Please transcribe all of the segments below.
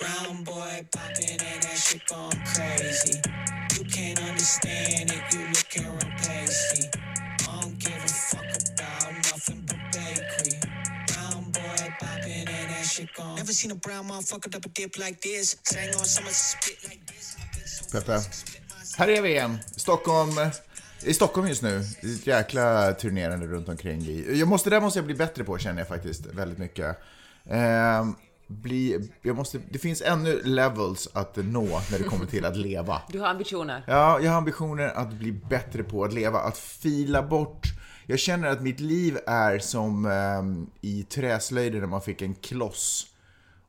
Brown boy popping and that shit going crazy. You can't understand it, you looking real pasty. I don't give a fuck about nothing but bakery. Brown boy popping and that shit going. Never seen a brown motherfucker up a dip like this. Sang on someone spit like this. Peppe. Här är vi igen. Stockholm. I Stockholm just nu. Ett jäkla turnerande runt omkring. Jag måste, det där måste jag bli bättre på känner jag faktiskt väldigt mycket. Eh, bli, jag måste, det finns ännu levels att nå när det kommer till att leva. Du har ambitioner. Ja, jag har ambitioner att bli bättre på att leva, att fila bort. Jag känner att mitt liv är som ehm, i träslöjden när man fick en kloss.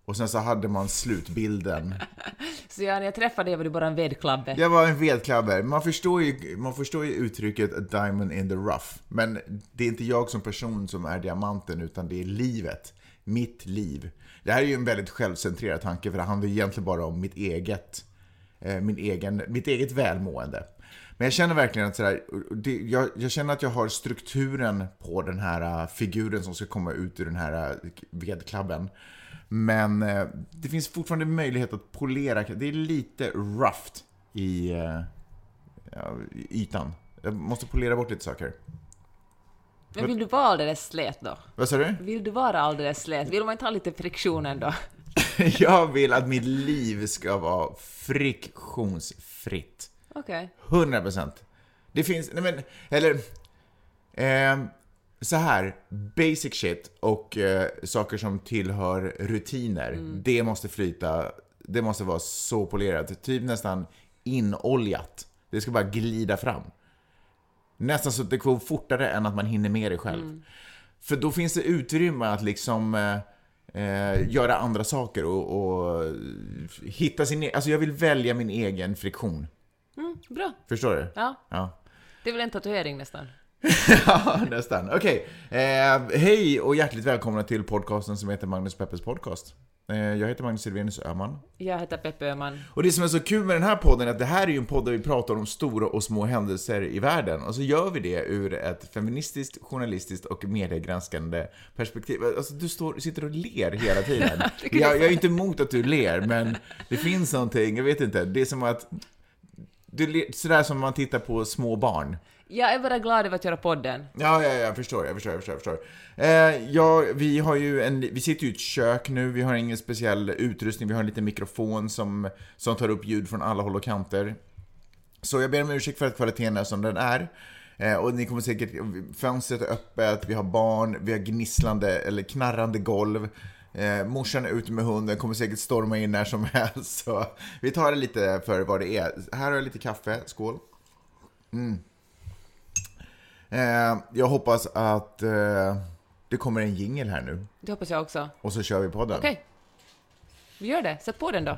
Och sen så hade man slutbilden. Så ja, när jag träffade dig var du bara en vedklabbe. Jag var en vedklabber. Man förstår, ju, man förstår ju uttrycket a diamond in the rough. Men det är inte jag som person som är diamanten, utan det är livet. Mitt liv. Det här är ju en väldigt självcentrerad tanke, för det handlar egentligen bara om mitt eget, eh, min egen, mitt eget välmående. Men jag känner verkligen att sådär, det, jag, jag känner att jag har strukturen på den här eh, figuren som ska komma ut ur den här eh, vedklabben. Men eh, det finns fortfarande möjlighet att polera. Det är lite roughed i, eh, ja, i ytan. Jag måste polera bort lite saker. Men vill du vara alldeles slät då? Vad sa du? Vill du vara alldeles slät? Vill man inte ha lite friktion ändå? jag vill att mitt liv ska vara friktionsfritt. Okej. 100 procent. Det finns, nej men, eller, eh, så här, basic shit och eh, saker som tillhör rutiner, det måste flyta, det måste vara så polerat, typ nästan inoljat. Det ska bara glida fram. Nästan så att det går fortare än att man hinner med det själv. För då finns det utrymme att liksom eh, eh, göra andra saker och, och hitta sin e- Alltså jag vill välja min egen friktion. Bra. Förstår du? Ja. Ja. Det är väl en tatuering nästan? ja, nästan. Okej. Eh, hej och hjärtligt välkomna till podcasten som heter Magnus Peppers podcast. Eh, jag heter Magnus Silvenius Öhman. Jag heter Peppe Öhman. Och det som är så kul med den här podden är att det här är ju en podd där vi pratar om stora och små händelser i världen. Och så gör vi det ur ett feministiskt, journalistiskt och mediegranskande perspektiv. Alltså du står, sitter och ler hela tiden. jag, jag är inte emot att du ler, men det finns någonting, jag vet inte, det är som att du, ler- sådär som man tittar på små barn. Jag är bara glad över att göra podden. Ja, ja, jag förstår, jag förstår, jag förstår. Jag förstår. Eh, ja, vi har ju en, vi sitter ju i ett kök nu, vi har ingen speciell utrustning, vi har en liten mikrofon som, som tar upp ljud från alla håll och kanter. Så jag ber om ursäkt för att kvaliteten är som den är. Eh, och ni kommer säkert, fönstret är öppet, vi har barn, vi har gnisslande eller knarrande golv. Eh, morsan är ute med hunden, kommer säkert storma in när som helst. Så vi tar det lite för vad det är. Här har jag lite kaffe, skål. Mm. Eh, jag hoppas att eh, det kommer en jingel här nu. Det hoppas jag också. Och så kör vi podden. Okej. Vi gör det. Sätt på den då.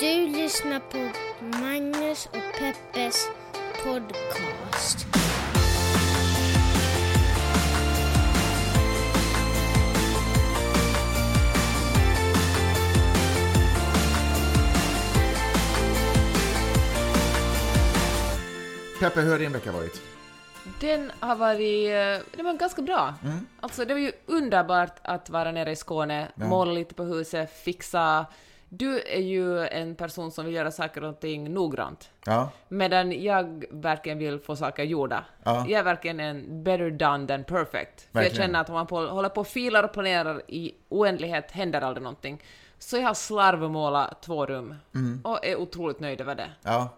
Du lyssnar på Magnus och Peppes podcast. Peppe, hur har din vecka varit? Den har varit, eh, det var ganska bra. Mm. Alltså det var ju underbart att vara nere i Skåne, måla lite på huset, fixa. Du är ju en person som vill göra saker och ting noggrant. Ja, Medan jag verkligen vill få saker gjorda. Ja. Jag är verkligen en better done than perfect. För jag känner att om man på, håller på och filar och planerar i oändlighet händer aldrig någonting. Så jag har slarvmålat två rum Mm. och är otroligt nöjd över det. ja.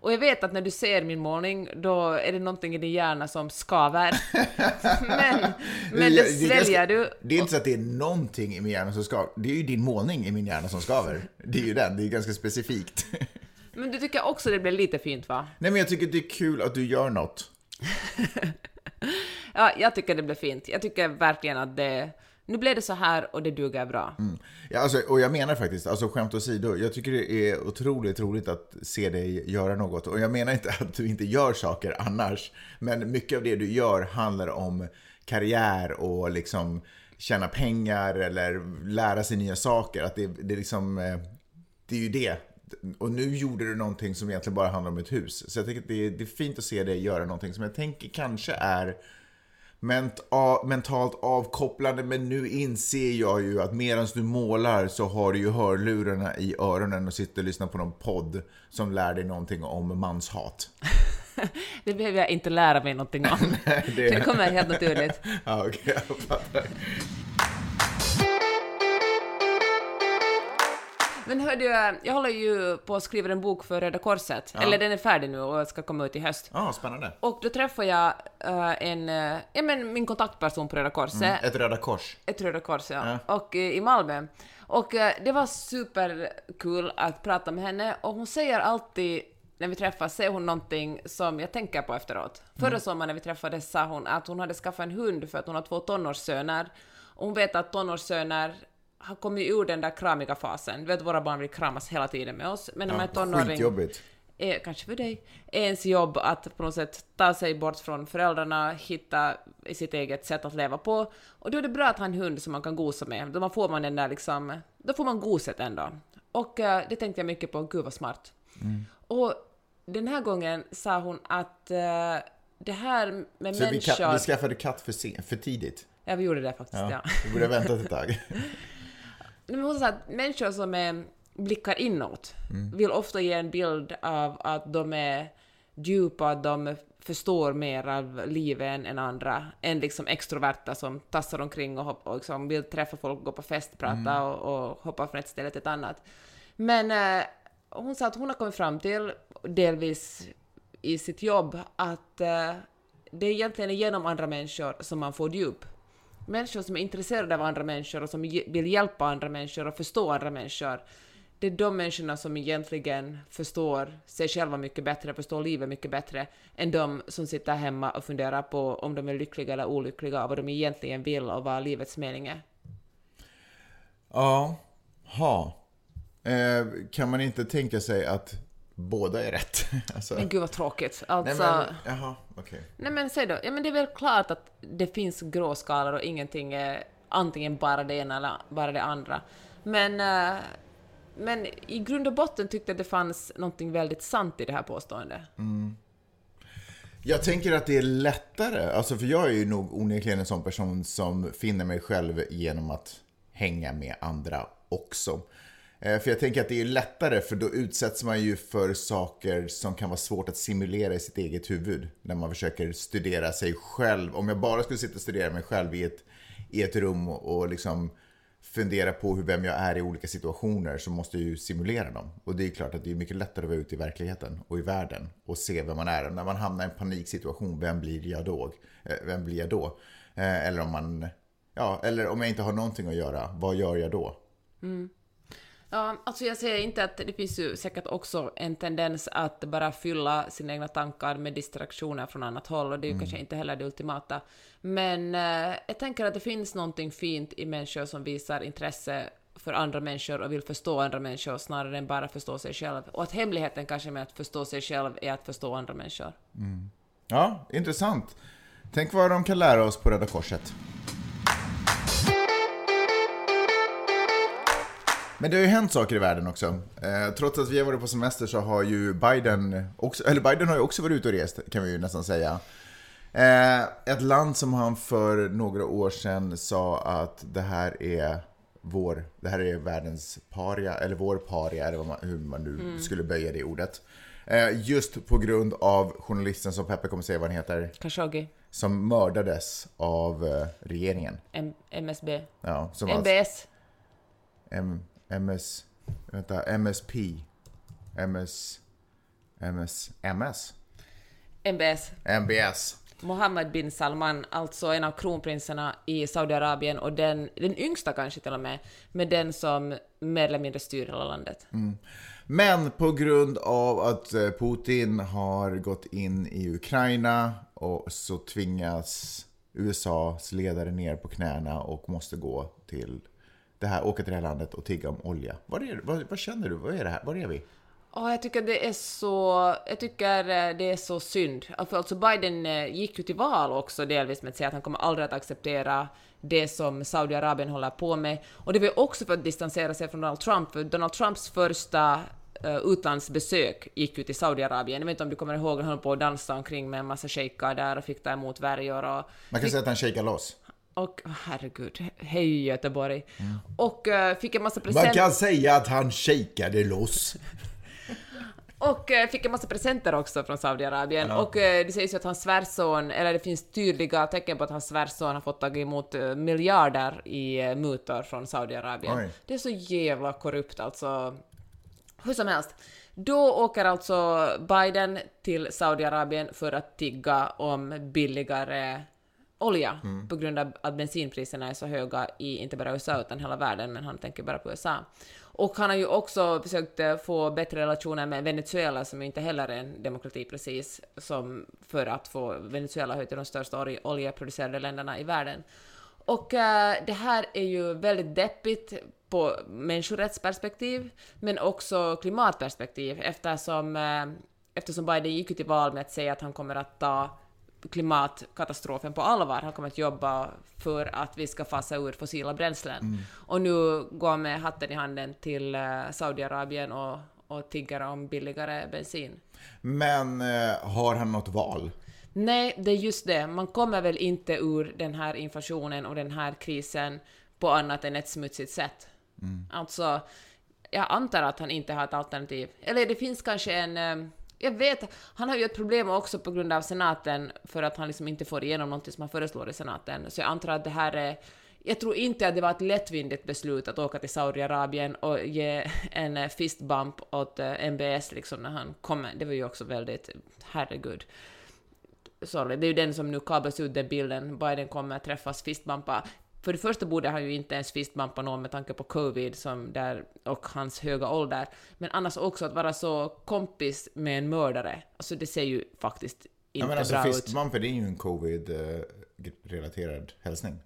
Och jag vet att när du ser min målning, då är det någonting i din hjärna som skaver. men men det sväljer du. Det är inte så att det är någonting i min hjärna som skaver. Det är ju din målning i min hjärna som skaver. Det är ju den, det är ganska specifikt. Men du tycker också det blir lite fint va? Nej men jag tycker det är kul att du gör något. Ja, jag tycker det blir fint. Jag tycker verkligen att det... Nu blev det så här och det duger bra. Mm. Ja, alltså, och jag menar faktiskt, alltså skämt åsido, jag tycker det är otroligt roligt att se dig göra något. Och jag menar inte att du inte gör saker annars, men mycket av det du gör handlar om karriär och liksom tjäna pengar eller lära sig nya saker. Att det, det är liksom, eh, det är ju det. Och nu gjorde du någonting som egentligen bara handlar om ett hus. Så jag tycker att det är, det är fint att se dig göra någonting som jag tänker kanske är ment mentalt avkopplande. Men nu inser jag ju att medan du målar så har du ju hörlurarna i öronen och sitter och lyssnar på någon podd som lär dig någonting om manshat. Det behöver jag inte lära mig någonting om. det- Det kommer helt naturligt. Ja, okej, jag fattar. Men hör du, jag håller ju på att skriva en bok för Röda Korset. Eller den är färdig nu och ska komma ut i höst. Ja, spännande. Och då träffade jag eh, en, eh, ja men min kontaktperson på Röda Korset. Ett Röda Kors. Ett Röda Kors, ja. Och eh, i Malmö. Och det var superkul att prata med henne och hon säger alltid när vi träffas säger hon någonting som jag tänker på efteråt. Förra sommaren när vi träffades sa hon att hon hade skaffat en hund för att hon har två tonårssöner. Och hon vet att tonårssöner har kommit ur den där kramiga fasen. Du vet, våra barn vill kramas hela tiden med oss. Men när man är tonåring Skitjobbigt. är, kanske för dig, är ens jobb att på något sätt ta sig bort från föräldrarna, hitta sitt eget sätt att leva på. Och då är det bra att ha en hund som man kan gosa med. Då får man den där liksom, då får man goset ändå. Och eh, det tänkte jag mycket på, gud vad smart. Och den här gången sa hon att eh, det här med Så vi, människor... ka- vi skaffade katt för, sen, för tidigt. Ja, vi gjorde det faktiskt, ja. Ja, vi borde ha väntat ett tag. Men hon sa att människor som är, blickar inåt vill ofta ge en bild av att de är djupa, att de förstår mer av livet än, andra, än liksom extroverta som tassar omkring och, hopp, och liksom vill träffa folk, gå på fest, prata och, och hoppa från ett ställe till ett annat. Men eh, hon sa att hon har kommit fram till, delvis i sitt jobb, att eh, det egentligen är genom andra människor som man får djup. Människor som är intresserade av andra människor och som vill hjälpa andra människor och förstå andra människor. Det är de människorna som egentligen förstår sig själva mycket bättre, förstår livet mycket bättre, än de som sitter hemma och funderar på om de är lyckliga eller olyckliga och vad de egentligen vill och vad livets mening är. Ja, ha. Eh, kan man inte tänka sig att båda är rätt? alltså, Men gud vad tråkigt. nej, Alltså, men, jaha, okej. Nej men säg då, ja men det är väl klart att det finns gråskalor och ingenting är antingen bara det ena eller bara det andra. Men, eh, men i grund och botten tyckte jag att det fanns någonting väldigt sant i det här påståendet. Jag tänker att det är lättare, alltså för jag är ju nog onekligen en sån person som finner mig själv genom att hänga med andra också. Eh, för jag tänker att det är lättare för då utsätts man ju för saker som kan vara svårt att simulera i sitt eget huvud. När man försöker studera sig själv. Om jag bara skulle sitta och studera mig själv i ett, i ett rum och, liksom fundera på hur, vem jag är i olika situationer så måste jag ju simulera dem. Och det är klart att det är mycket lättare att vara ute i verkligheten och i världen och se vem man är. Och när man hamnar i en paniksituation, vem blir jag då? Eh, vem blir jag då? Eh, eller om man, ja, eller om jag inte har någonting att göra, vad gör jag då? Mm. Ja, alltså jag säger inte att det finns ju säkert också en tendens att bara fylla sina egna tankar med distraktioner från annat håll och det är ju kanske inte heller det ultimata. Men eh, jag tänker att det finns någonting fint i människor som visar intresse för andra människor och vill förstå andra människor snarare än bara förstå sig själv. Och att hemligheten kanske med att förstå sig själv är att förstå andra människor. Ja, intressant. Tänk vad de kan lära oss på Röda Korset. Men det har ju hänt saker i världen också. Eh, trots att vi har varit på semester så har ju Biden, också, eller Biden har ju också varit ute och rest, kan vi ju nästan säga. Eh, ett land som han för några år sedan sa att det här är vår, det här är världens paria, eller vår paria, eller man, hur man nu skulle böja det ordet. Eh, just på grund av journalisten som Peppe kommer säga vad han heter, Khashoggi, som mördades av eh, regeringen. M- MSB, Ja, som MBS, M, MS, vänta, MSP, MS, MS, MS, MBS. MBS. Mohammed bin Salman, alltså en av kronprinsarna i Saudiarabien och den, den yngsta kanske till och med, med den som mer eller mindre styr hela landet. Men på grund av att eh, Putin har gått in i Ukraina och så tvingas USAs ledare ner på knäna och måste gå till det här, åka till det här landet och tigga om olja. Vad, är, vad, vad känner du? Vad är det här? Var är vi? Ja, jag tycker det är så, jag tycker eh, det är så synd. Alltså alltså Biden eh, gick ju till val också delvis med att säga att han kommer aldrig att acceptera det som Saudiarabien håller på med. Och det var också för att distansera sig från Donald Trump, för Donald Trumps första eh, utlandsbesök gick ju till Saudiarabien. Jag vet inte om du kommer ihåg, han höll på att dansa omkring med en massa shejkar där och fick ta emot värjor och Man kan säga att han shakar loss. Och herregud, hej Göteborg. Och eh, fick en massa Man presenter. kan säga att han shakade loss. Och eh, fick en massa presenter också från Saudiarabien. Och eh, det sägs ju att hans svärson, eller det finns tydliga tecken på att hans svärson har fått tag emot miljarder i mutor från Saudiarabien. Oj. Det är så jävla korrupt alltså. Hur som helst. Då åker alltså Biden till Saudiarabien för att tigga om billigare olja på grund av att bensinpriserna är så höga i inte bara USA utan hela världen, men han tänker bara på USA. Och han har ju också försökt eh, få bättre relationer med Venezuela som ju inte heller är en demokrati precis, som för att få Venezuela höjt till de största olje- oljeproducerande länderna i världen. Och eh, det här är ju väldigt deppigt på människorättsperspektiv, men också klimatperspektiv eftersom, eh, eftersom Biden gick ut i val med att säga att han kommer att ta klimatkatastrofen på allvar. Han kommer att jobba för att vi ska fasa ur fossila bränslen. Och nu går med hatten i handen till eh, Saudiarabien och, och tigger om billigare bensin. Men eh, har han något val? Nej, det är just det. Man kommer väl inte ur den här inflationen och den här krisen på annat än ett smutsigt sätt. Alltså, jag antar att han inte har ett alternativ. Eller det finns kanske en... Jag vet, han har ju ett problem också på grund av senaten för att han liksom inte får igenom någonting som han föreslår i senaten. Så jag antar att det här är... Jag tror inte att det var ett lättvindigt beslut att åka till Saudiarabien och ge en fist fistbump åt eh, MBS liksom när han kommer. Det var ju också väldigt... Herregud sorry, det är ju den som nu kablas ut, den bilden. Biden kommer träffas, träffas fistbumpa. För det första borde han ju inte ens fistbumpa någon med tanke på covid som där, och hans höga ålder. Men annars också att vara så kompis med en mördare. Alltså det ser ju faktiskt inte Ja, men alltså bra ut. fistbumper, är ju en covid-relaterad hälsning.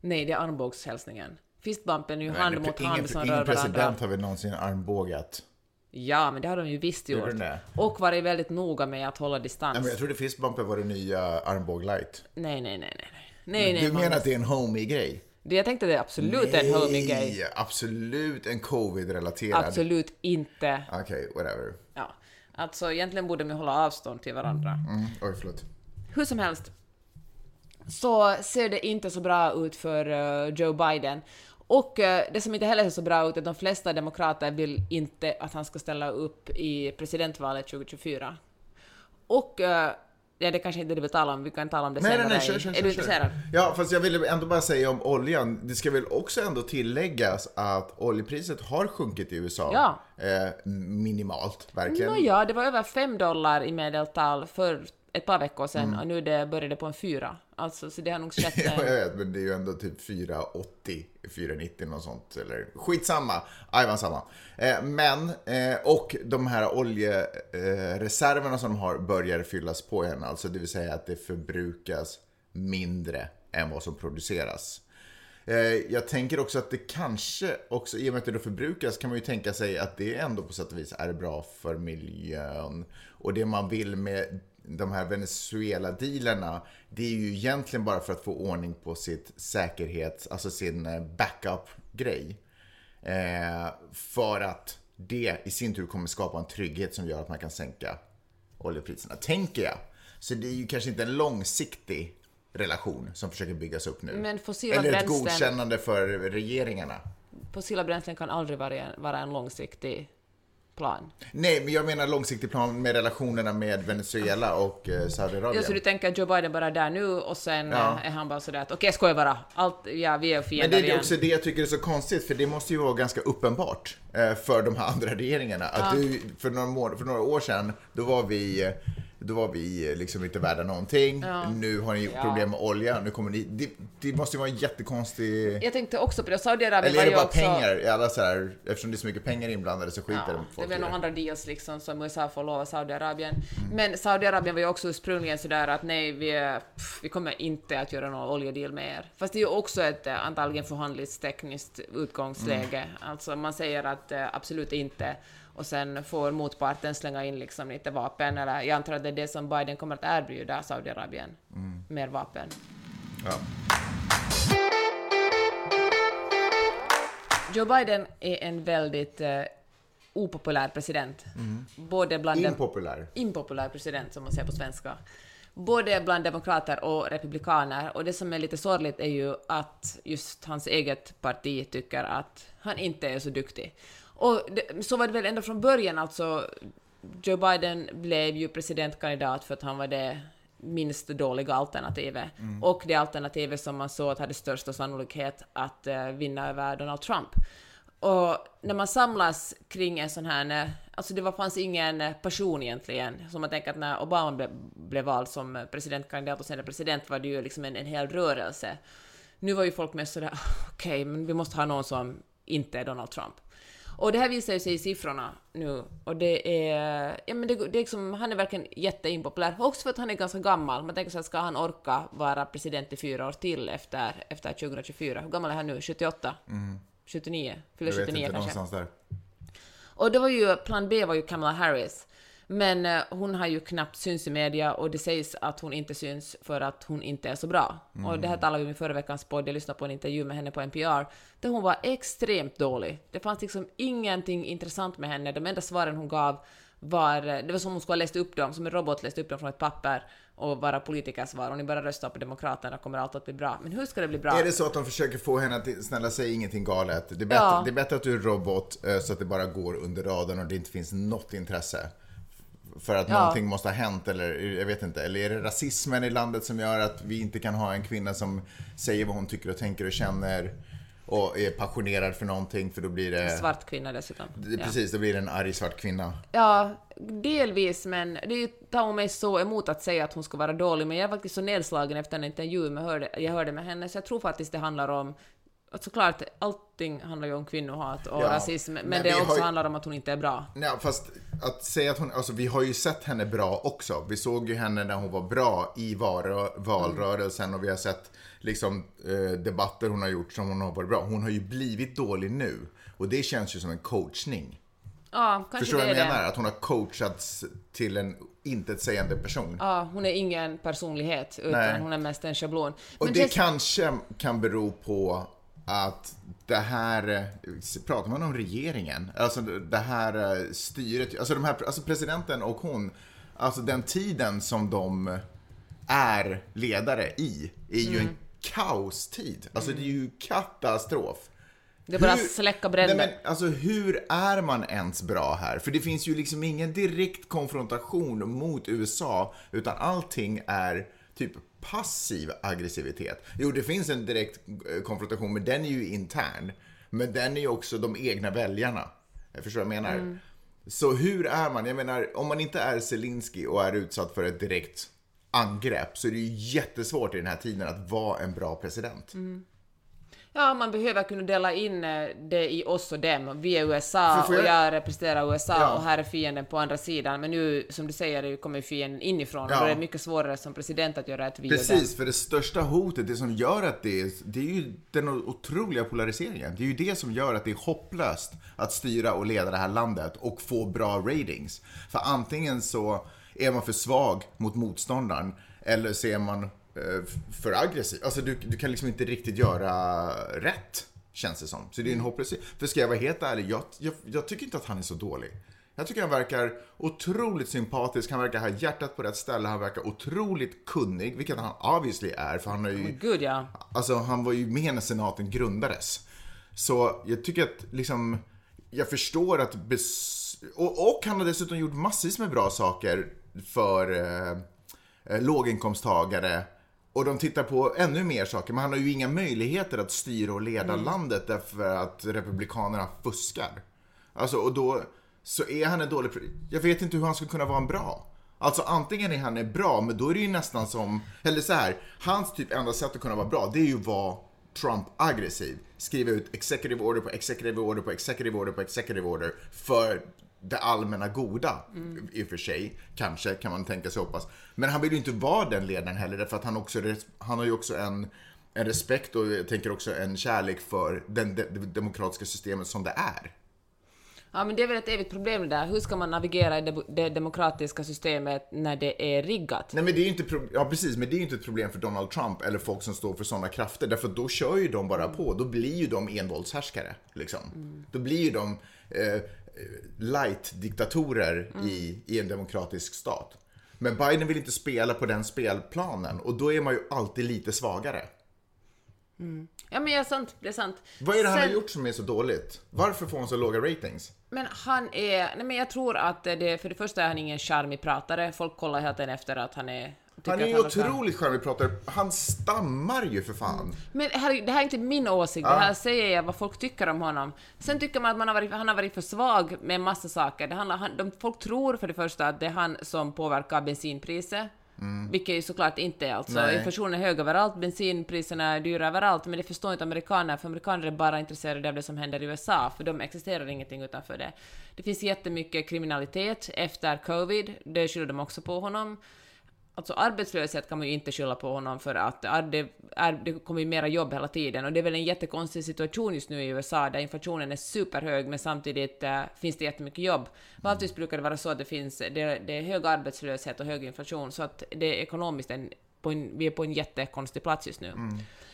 Nej, det är armbågshälsningen. Fistbumpen är ju hand mot ingen, hand som ingen rör president varandra. har väl någonsin armbågat? Ja, men det har de ju visst gjort. Och varit väldigt noga med att hålla distans. Nej, men jag trodde fistbumper var det nya armbåg light. Nej, nej, nej, nej. Nej, nej, du menar Magnus. att det är en homie-grej? Jag tänkte det är absolut en homie gay. Nej, absolut en covid-relaterad. Absolut inte. Okej, whatever. Ja. Alltså egentligen borde de hålla avstånd till varandra. Mm, oj, förlåt. Hur som helst så ser det inte så bra ut för eh, Joe Biden. Och eh, det som inte heller ser så bra ut är att de flesta demokrater vill inte att han ska ställa upp i presidentvalet 2024. Och eh, ja, det kanske inte du vill tala om, vi kan tala om det Nej, nej, senare. nej, kör, kör, är du intresserad? Ja, fast jag ville ändå bara säga om oljan. Det ska väl också ändå tilläggas att oljepriset har sjunkit i USA. Ja. Eh, minimalt, verkligen. Nåja, det var över 5 dollar i medeltal för ett par veckor sedan Mm. och nu det började på en fyra. Alltså, så det har nog skett Ja, jag vet, men det är ju ändå typ 4,80, 4,90 något sånt. Eller skitsamma, ajvan samma. Eh, men, eh, och de här oljereserverna reserverna som de har börjar fyllas på igen. Alltså det vill säga att det förbrukas mindre än vad som produceras. Eh, jag tänker också att det kanske också, i och med att det då förbrukas, kan man ju tänka sig att det ändå på sätt och vis är bra för miljön. Och det man vill med de här Venezuela-dealerna, det är ju egentligen bara för att få ordning på sitt säkerhets, alltså sin eh, backup-grej. Eh, för att det i sin tur kommer skapa en trygghet som gör att man kan sänka oljepriserna, tänker jag. Så det är ju kanske inte en långsiktig relation som försöker byggas upp nu. Men fossila Eller ett bränslen- godkännande för regeringarna. Fossila bränslen kan aldrig vara, vara en långsiktig plan. Nej, men jag menar långsiktig plan med relationerna med Venezuela och eh, Saudiarabien. Ja, så du tänker att Joe Biden bara är där nu och sen Ja. eh, är han bara sådär att okej, jag skojar bara. Allt, ja, vi är Men fiender det är igen. också det jag tycker är så konstigt, för det måste ju vara ganska uppenbart eh, för de här andra regeringarna. Att du, för, några för några år sedan, då var vi, eh, då var vi eh, liksom inte värda någonting. Nu har ni Ja. problem med olja, nu kommer ni... Det, det måste ju vara en jättekonstig... Jag tänkte också på det, Saudiarabien Eller var är det ju bara också... pengar? Alla så här, eftersom det är så mycket pengar inblandade så skiter Ja, de det folk var i några det. andra deals liksom som USA får lova Saudiarabien. Mm. Men Saudiarabien var ju också ursprungligen sådär att nej, vi, är- pff, vi kommer inte att göra någon oljedeal med er. Fast det är ju också ett eh, antagligen förhandlingstekniskt utgångsläge. Mm. Alltså man säger att eh, absolut inte och sen får motparten slänga in liksom lite vapen eller jag antar att det är det som Biden kommer att erbjuda Saudiarabien. Mm. Mer vapen. Ja. Joe Biden är en väldigt eh, opopulär president. Både bland Impopulär. impopulär president, som man säger på svenska. Både bland demokrater och republikaner. Och det som är lite sorgligt är ju att just hans eget parti tycker att han inte är så duktig. Och det, så var det väl ända från början, alltså. Joe Biden blev ju presidentkandidat för att han var det minst dåliga alternativet. Och det alternativet som man såg att hade största sannolikhet att eh, vinna över Donald Trump. Och när man samlas kring en sån här, eh, alltså det var, fanns ingen eh, passion egentligen. Som man tänker att när Obama ble, blev vald som presidentkandidat och sen president var det ju liksom en, en hel rörelse. Nu var ju folk mest sådär, okej, men vi måste ha någon som inte är Donald Trump. Och det här visar ju sig i siffrorna nu. Och det är, ja men det, det är liksom, han är verkligen jätteimpopulär. Också för att han är ganska gammal. Man tänker sig att ska han orka vara president i fyra år till efter, efter 2024? Hur gammal är han nu? 78? 79? Fyller Jag vet 79 inte, kanske? någonstans där. Och det var ju, plan B var ju Kamala Harris. Men eh, hon har ju knappt syns i media och det sägs att hon inte syns för att hon inte är så bra. Och det här talade vi om i förra veckans podd, jag lyssnade på en intervju med henne på NPR, där hon var extremt dålig. Det fanns liksom ingenting intressant med henne, de enda svaren hon gav var, eh, det var som hon skulle ha läst upp dem, som en robot läste upp dem från ett papper och vara politikersvar. Om ni bara röstar på Demokraterna kommer allt att bli bra. Men hur ska det bli bra? Är det så att de försöker få henne att, snälla säg ingenting galet. Det är bättre, Ja. det är bättre att du är robot eh, så att det bara går under radarn och det inte finns något intresse. För att Ja. någonting måste ha hänt eller jag vet inte. Eller är det rasismen i landet som gör att vi inte kan ha en kvinna som säger vad hon tycker och tänker och känner och är passionerad för någonting för då blir det... Svart kvinna dessutom. Ja. Precis, då blir det en arg svart kvinna. Ja, delvis, men det tar mig så emot att säga att hon ska vara dålig, men jag är faktiskt så nedslagen efter en intervju jag hörde med henne, så jag tror faktiskt det handlar om att såklart, allting handlar ju om kvinnohat och Ja, rasism, men, men det också ju- handlar om att hon inte är bra. Nej, fast att säga att hon, alltså vi har ju sett henne bra också. Vi såg ju henne när hon var bra i var, valrörelsen och vi har sett liksom eh, debatter hon har gjort som hon har varit bra. Hon har ju blivit dålig nu och det känns ju som en coachning. Ja, kanske Förstår du vad är jag menar? det. Att hon har coachats till en intetsägande person. Ja, hon är ingen personlighet, utan Nej. hon är mest en schablon. Och Men det känns- kanske kan bero på att det här, eh, pratar man om regeringen? Alltså det här eh, styret, alltså, de här, alltså presidenten och hon, alltså den tiden som de är ledare i, är ju Mm. en kaostid. Alltså det är ju katastrof. Det är bara Hur- släcka bränder. Nej, men, alltså hur är man ens bra här? För det finns ju liksom ingen direkt konfrontation mot USA, utan allting är typ passiv aggressivitet. Jo, det finns en direkt eh, konfrontation, men den är ju intern. Men den är ju också de egna väljarna. Jag förstår vad jag menar. Mm. Så hur är man? Jag menar, om man inte är Zelensky och är utsatt för ett direkt angrepp så är det ju jättesvårt i den här tiden att vara en bra president. Mm. Ja, man behöver kunna dela in eh, det i oss och dem. Vi är USA får och jag- jag representerar USA Ja. och här är fienden på andra sidan. Men nu, som du säger, kommer fienden inifrån Ja. och då är det mycket svårare som president att göra ett vi. Precis, för det största hotet, det som gör att det är, det är ju den otroliga polariseringen. Det är ju det som gör att det är hopplöst att styra och leda det här landet och få bra ratings. För antingen så är man för svag mot motståndaren eller så är man för aggressiv. Alltså du, du kan liksom inte riktigt göra rätt, känns det som. Så det är en hopplöshet. För ska jag vara helt ärlig, jag, jag, jag tycker inte att han är så dålig. Jag tycker han verkar otroligt sympatisk, han verkar ha hjärtat på rätt ställe, han verkar otroligt kunnig, vilket han obviously är, för han har ju, Gud ja. alltså han var ju med när senaten grundades. Så jag tycker att liksom, jag förstår att, bes- och, och han har dessutom gjort massvis med bra saker för eh, eh, låginkomsttagare. Och de tittar på ännu mer saker, men han har ju inga möjligheter att styra och leda landet därför att republikanerna fuskar. Alltså, och då så är han en dålig... Jag vet inte hur han ska kunna vara en bra. Alltså antingen är han är bra, men då är det ju nästan som... Eller så här, hans typ enda sätt att kunna vara bra, det är ju att vara Trump aggressiv. Skriva ut executive order på executive order på executive order på executive order för det allmänna goda. I och för sig, kanske kan man tänka sig hoppas. Men han vill ju inte vara den ledaren heller, därför att han, också, han har ju också en, en respekt och jag tänker också en kärlek för den, det, det demokratiska systemet som det är. Ja, men det är väl ett evigt problem det där. Hur ska man navigera i det, det demokratiska systemet när det är riggat? Nej men det är ju inte, ja precis, men det är inte ett problem för Donald Trump eller folk som står för sådana krafter, därför då kör ju de bara på, då blir ju de envåldshärskare. Liksom. Då blir ju de eh, light-diktatorer i, i en demokratisk stat. Men Biden vill inte spela på den spelplanen och då är man ju alltid lite svagare. Ja men det är sant, det är sant. Vad är det han Sen- har gjort som är så dåligt? Varför får han så låga ratings? Men han är, nej men jag tror att det, för det första är han ingen charmig pratare. Folk kollar hela tiden efter att han är... Han är ju otroligt charmig pratare. Han stammar ju för fan. Men här, det här är inte min åsikt, det här säger jag vad folk tycker om honom. Sen tycker man att man har varit, han har varit för svag med en massa saker. Det handlar, han, de, folk tror för det första att det är han som påverkar bensinpriset. Vilket ju såklart inte är alltså. Nej. Inflationen är hög överallt, bensinpriserna är dyra överallt, men det förstår inte amerikaner, för amerikaner är bara intresserade av det som händer i USA, för de existerar ingenting utanför det. Det finns jättemycket kriminalitet efter covid, det skyller de också på honom. Alltså arbetslöshet kan man ju inte skylla på honom för att det, är, det kommer ju mera jobb hela tiden och det är väl en jättekonstig situation just nu i USA där inflationen är superhög men samtidigt äh, finns det jättemycket jobb. Vanligtvis brukar det vara så att det finns, det, det är hög arbetslöshet och hög inflation så att det är ekonomiskt en, en, vi är på en jättekonstig plats just nu.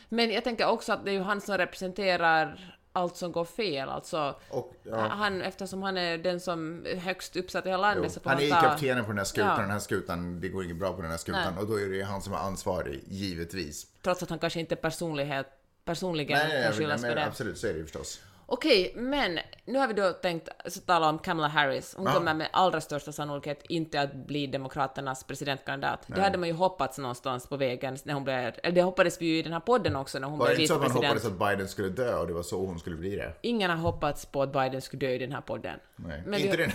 Men jag tänker också att det är ju han som representerar allt som går fel, alltså Och, ja. han, eftersom han är den som är högst uppsatt i hela landet Jo, så får han är ju ta- kaptenen på den här skutan, Ja. den här skutan, det går inget bra på den här skutan Nej. och då är det han som är ansvarig, givetvis. trots att han kanske inte personlighet, personligen Nej, nej, kan skyllas för det. absolut, så är det ju förstås. Okej, men nu har vi då tänkt så tala om Kamala Harris. Hon Ja. kommer med allra största sannolikhet inte att bli Demokraternas presidentkandidat. Det hade man ju hoppats någonstans på vägen när hon blev... Eller det hoppades vi ju i den här podden också när hon Var det blev inte så att man vicepresident. hoppades att Biden skulle dö och det var så hon skulle bli det? Ingen har hoppats på att Biden skulle dö i den här podden. Nej, Men inte vi- det,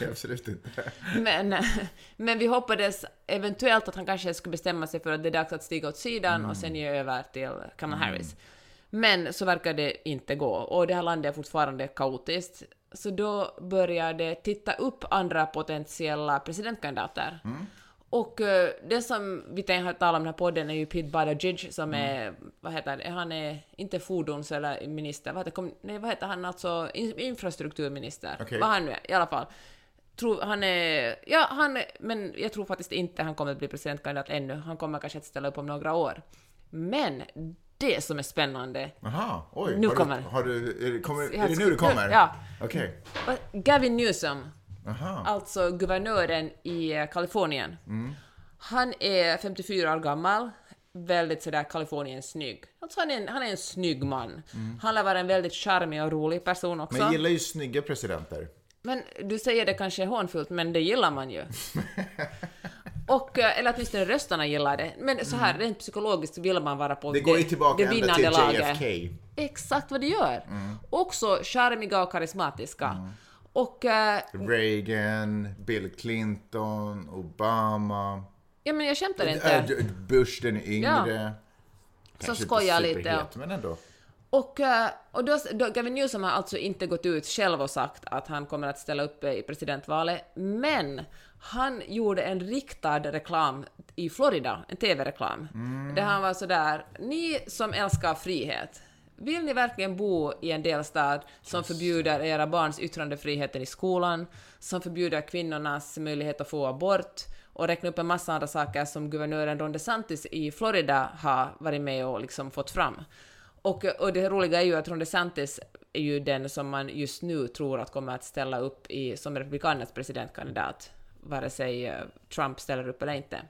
nej, absolut inte. Men, men vi hoppades eventuellt att han kanske skulle bestämma sig för att det är dags att stiga åt sidan och sen ge över till Kamala Harris. Men så verkar det inte gå och det här landet är fortfarande kaotiskt. Så då började titta upp andra potentiella presidentkandidater. Och eh, det som vi tänkte tala om i den här podden är ju Pete Buttigieg som är, vad heter det, han är inte fordons eller minister, vad heter, nej, vad heter han alltså, in, infrastrukturminister, Okej. vad han nu är, i alla fall. Tror, han är, ja han är, men jag tror faktiskt inte han kommer att bli presidentkandidat ännu, han kommer kanske att ställa upp om några år. Men det som är spännande, Aha, oj. Nu har kommer du, har du, är, det, kommer, är det nu det kommer? Ja. Okej. vad- Gavin Newsom, Aha. alltså guvernören i eh, Kalifornien. Han är 54 år gammal, väldigt sådär Kalifornien snygg. Alltså han är en, han är en snygg man. Han lär vara en väldigt charmig och rolig person också. Men jag gillar ju snygga presidenter. Men du säger det kanske hånfullt, men det gillar man ju. Och, eh, eller åtminstone röstarna gillar det. Men så här, rent psykologiskt vill man vara på Mm. Det går ju tillbaka det vinnande till laget. JFK. Exakt vad det gör. Mm. Också charmiga och karismatiska. Och, eh, Reagan, Bill Clinton, Obama, ja men jag skämtar äh, inte. Bush den yngre. Kanske inte skojar lite, ja. Men ändå. Och, eh, och då, då, Gavin Newsom har alltså inte gått ut själv och sagt att han kommer att ställa upp i presidentvalet, men han gjorde en riktad reklam i Florida, en TV-reklam, där han var sådär, ni som älskar frihet, vill ni verkligen bo i en delstat som förbjuder era barns yttrandefriheten i skolan, som förbjuder kvinnornas möjlighet att få abort och räkna upp en massa andra saker som guvernören Ron DeSantis i Florida har varit med och liksom fått fram. Och, och det roliga är ju att Ron DeSantis är ju den som man just nu tror att kommer att ställa upp i, som Republikanernas presidentkandidat, vare sig eh, Trump ställer upp eller inte.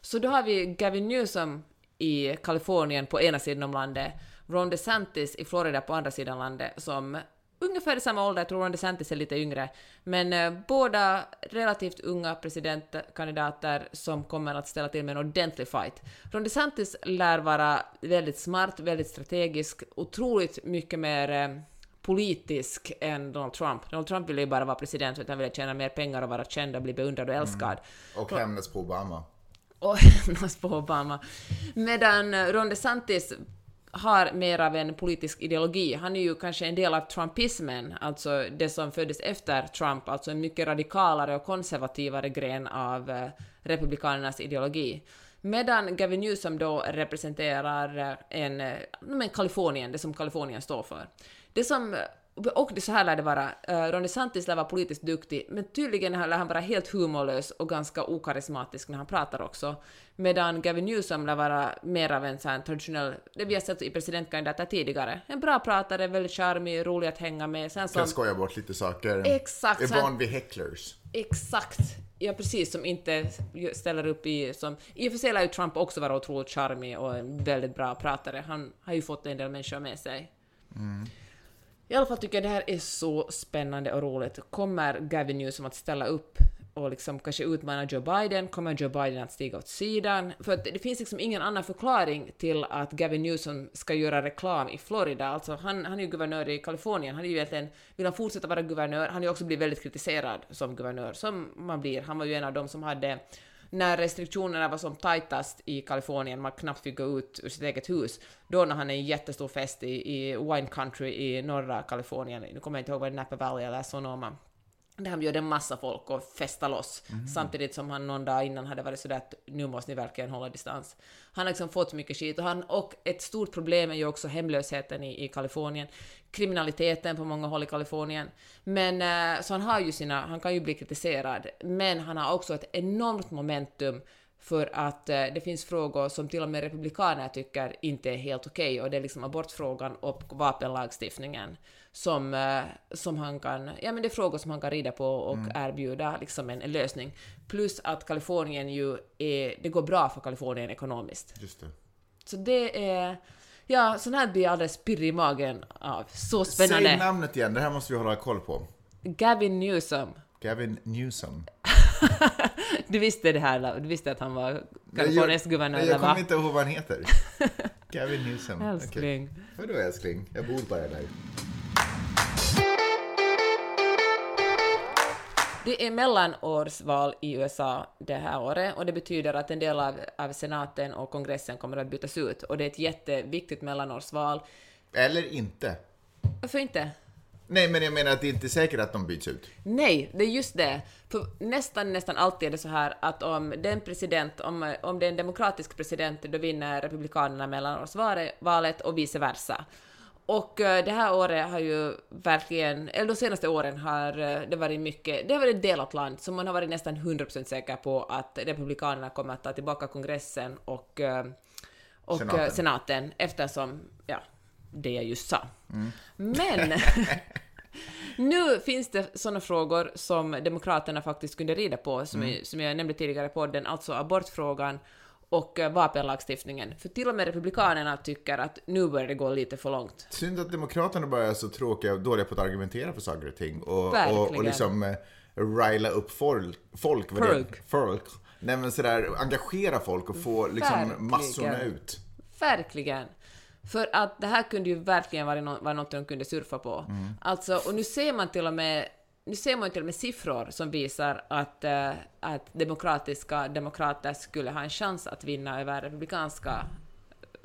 Så då har vi Gavin Newsom i Kalifornien på ena sidan om landet, Ron DeSantis i Florida på andra sidan landet, som ungefär i samma ålder, jag tror Ron DeSantis är lite yngre, men eh, båda relativt unga presidentkandidater som kommer att ställa till med en ordentlig fight. Ron DeSantis lär vara väldigt smart, väldigt strategisk, otroligt mycket mer eh, politisk än Donald Trump. Donald Trump ville ju bara vara president för att han ville tjäna mer pengar och vara känd och bli beundrad och älskad Och hämnas på Obama. och hämnas på Obama. Medan eh, Ron DeSantis har mer av en politisk ideologi. Han är ju kanske en del av trumpismen, alltså det som föddes efter Trump, alltså en mycket radikalare och konservativare gren av eh, republikanernas ideologi. Medan Gavin Newsom då representerar eh, en, eh, men Kalifornien, det som Kalifornien står för. Det som och det, så här lär det vara. Uh, Ron DeSantis lär vara politiskt duktig, men tydligen lär han vara helt humorlös och ganska okarismatisk när han pratar också. Medan Gavin Newsom lär vara mer av en sån traditionell, det vi har sett i presidentkandidater tidigare. En bra pratare, väldigt charmig, rolig att hänga med. Sen Kan som, skoja bort lite saker. Exakt, Är van vid hecklers. Exakt. Ja, precis, som inte ställer upp i... Som, I och för sig lär ju Trump också vara otroligt charmig och en väldigt bra pratare. Han har ju fått en del människor med sig. I alla fall tycker jag det här är så spännande och roligt. Kommer Gavin Newsom att ställa upp och liksom kanske utmana Joe Biden? Kommer Joe Biden att stiga åt sidan? För att det finns liksom ingen annan förklaring till att Gavin Newsom ska göra reklam i Florida. Alltså han, han är ju guvernör i Kalifornien. Han är ju egentligen, vill han fortsätta vara guvernör? Han har ju också blivit väldigt kritiserad som guvernör, som man blir. Han var ju en av dem som hade när restriktionerna var som tajtast i Kalifornien, man knappt fick gå ut ur sitt eget hus, då när han är en jättestor fest i, i wine country i norra Kalifornien, nu kommer jag inte ihåg vad det är, Napa Valley eller Sonoma, där han bjöd en massa folk och festade loss, samtidigt som han någon dag innan hade varit sådär att nu måste ni verkligen hålla distans. Han har liksom fått mycket skit och, han, och ett stort problem är ju också hemlösheten i, i Kalifornien, kriminaliteten på många håll i Kalifornien. Men eh, så han har ju sina, han kan ju bli kritiserad, men han har också ett enormt momentum för att eh, det finns frågor som till och med republikaner tycker inte är helt okej och det är liksom abortfrågan och vapenlagstiftningen som, eh, som han kan, ja men det är frågor som han kan rida på och erbjuda liksom en, en lösning. Plus att Kalifornien ju är, det går bra för Kalifornien ekonomiskt. Just det. Så det är, ja sån här blir jag alldeles pirrig i magen av. Så spännande. Säg namnet igen, det här måste vi hålla koll på. Gavin Newsom. Gavin Newsom. Du visste det här, du visste att han var Kaliforniens guvernör, Jag, jag kommer inte ihåg vad han heter. Gavin Newsom. Älskling. Vadå älskling? Jag bor bara där. Det är mellanårsval i USA det här året och det betyder att en del av, av senaten och kongressen kommer att bytas ut och det är ett jätteviktigt mellanårsval. Eller inte. Varför inte? Nej, men jag menar att det är inte säkert att de byts ut. Nej, det är just det. För nästan, nästan alltid är det så här att om den president, om, om det är en demokratisk president, då vinner republikanerna mellanårsvalet och vice versa. Och eh, det här året har ju verkligen, eller de senaste åren har eh, det varit mycket, det har varit ett delat land, så man har varit nästan 100% säker på att republikanerna kommer att ta tillbaka kongressen och, eh, och Senaten. senaten. eftersom, ja, det jag just sa. Men nu finns det sådana frågor som Demokraterna faktiskt kunde rida på, som, jag, som jag nämnde tidigare på podden, alltså abortfrågan och eh, vapenlagstiftningen. För till och med Republikanerna tycker att nu börjar det gå lite för långt. Synd att Demokraterna bara är så tråkiga och dåliga på att argumentera för saker och ting. Och, och, och liksom eh, rila upp folk. Folk. vad det- Folk. Nej men sådär, engagera folk och få liksom Verkligen. massorna ut. Verkligen. För att det här kunde ju verkligen vara, no vara något de kunde surfa på. Alltså, och nu ser man till och med nu ser man ju till och med siffror som visar att, eh, att demokratiska demokrater skulle ha en chans att vinna över republikanska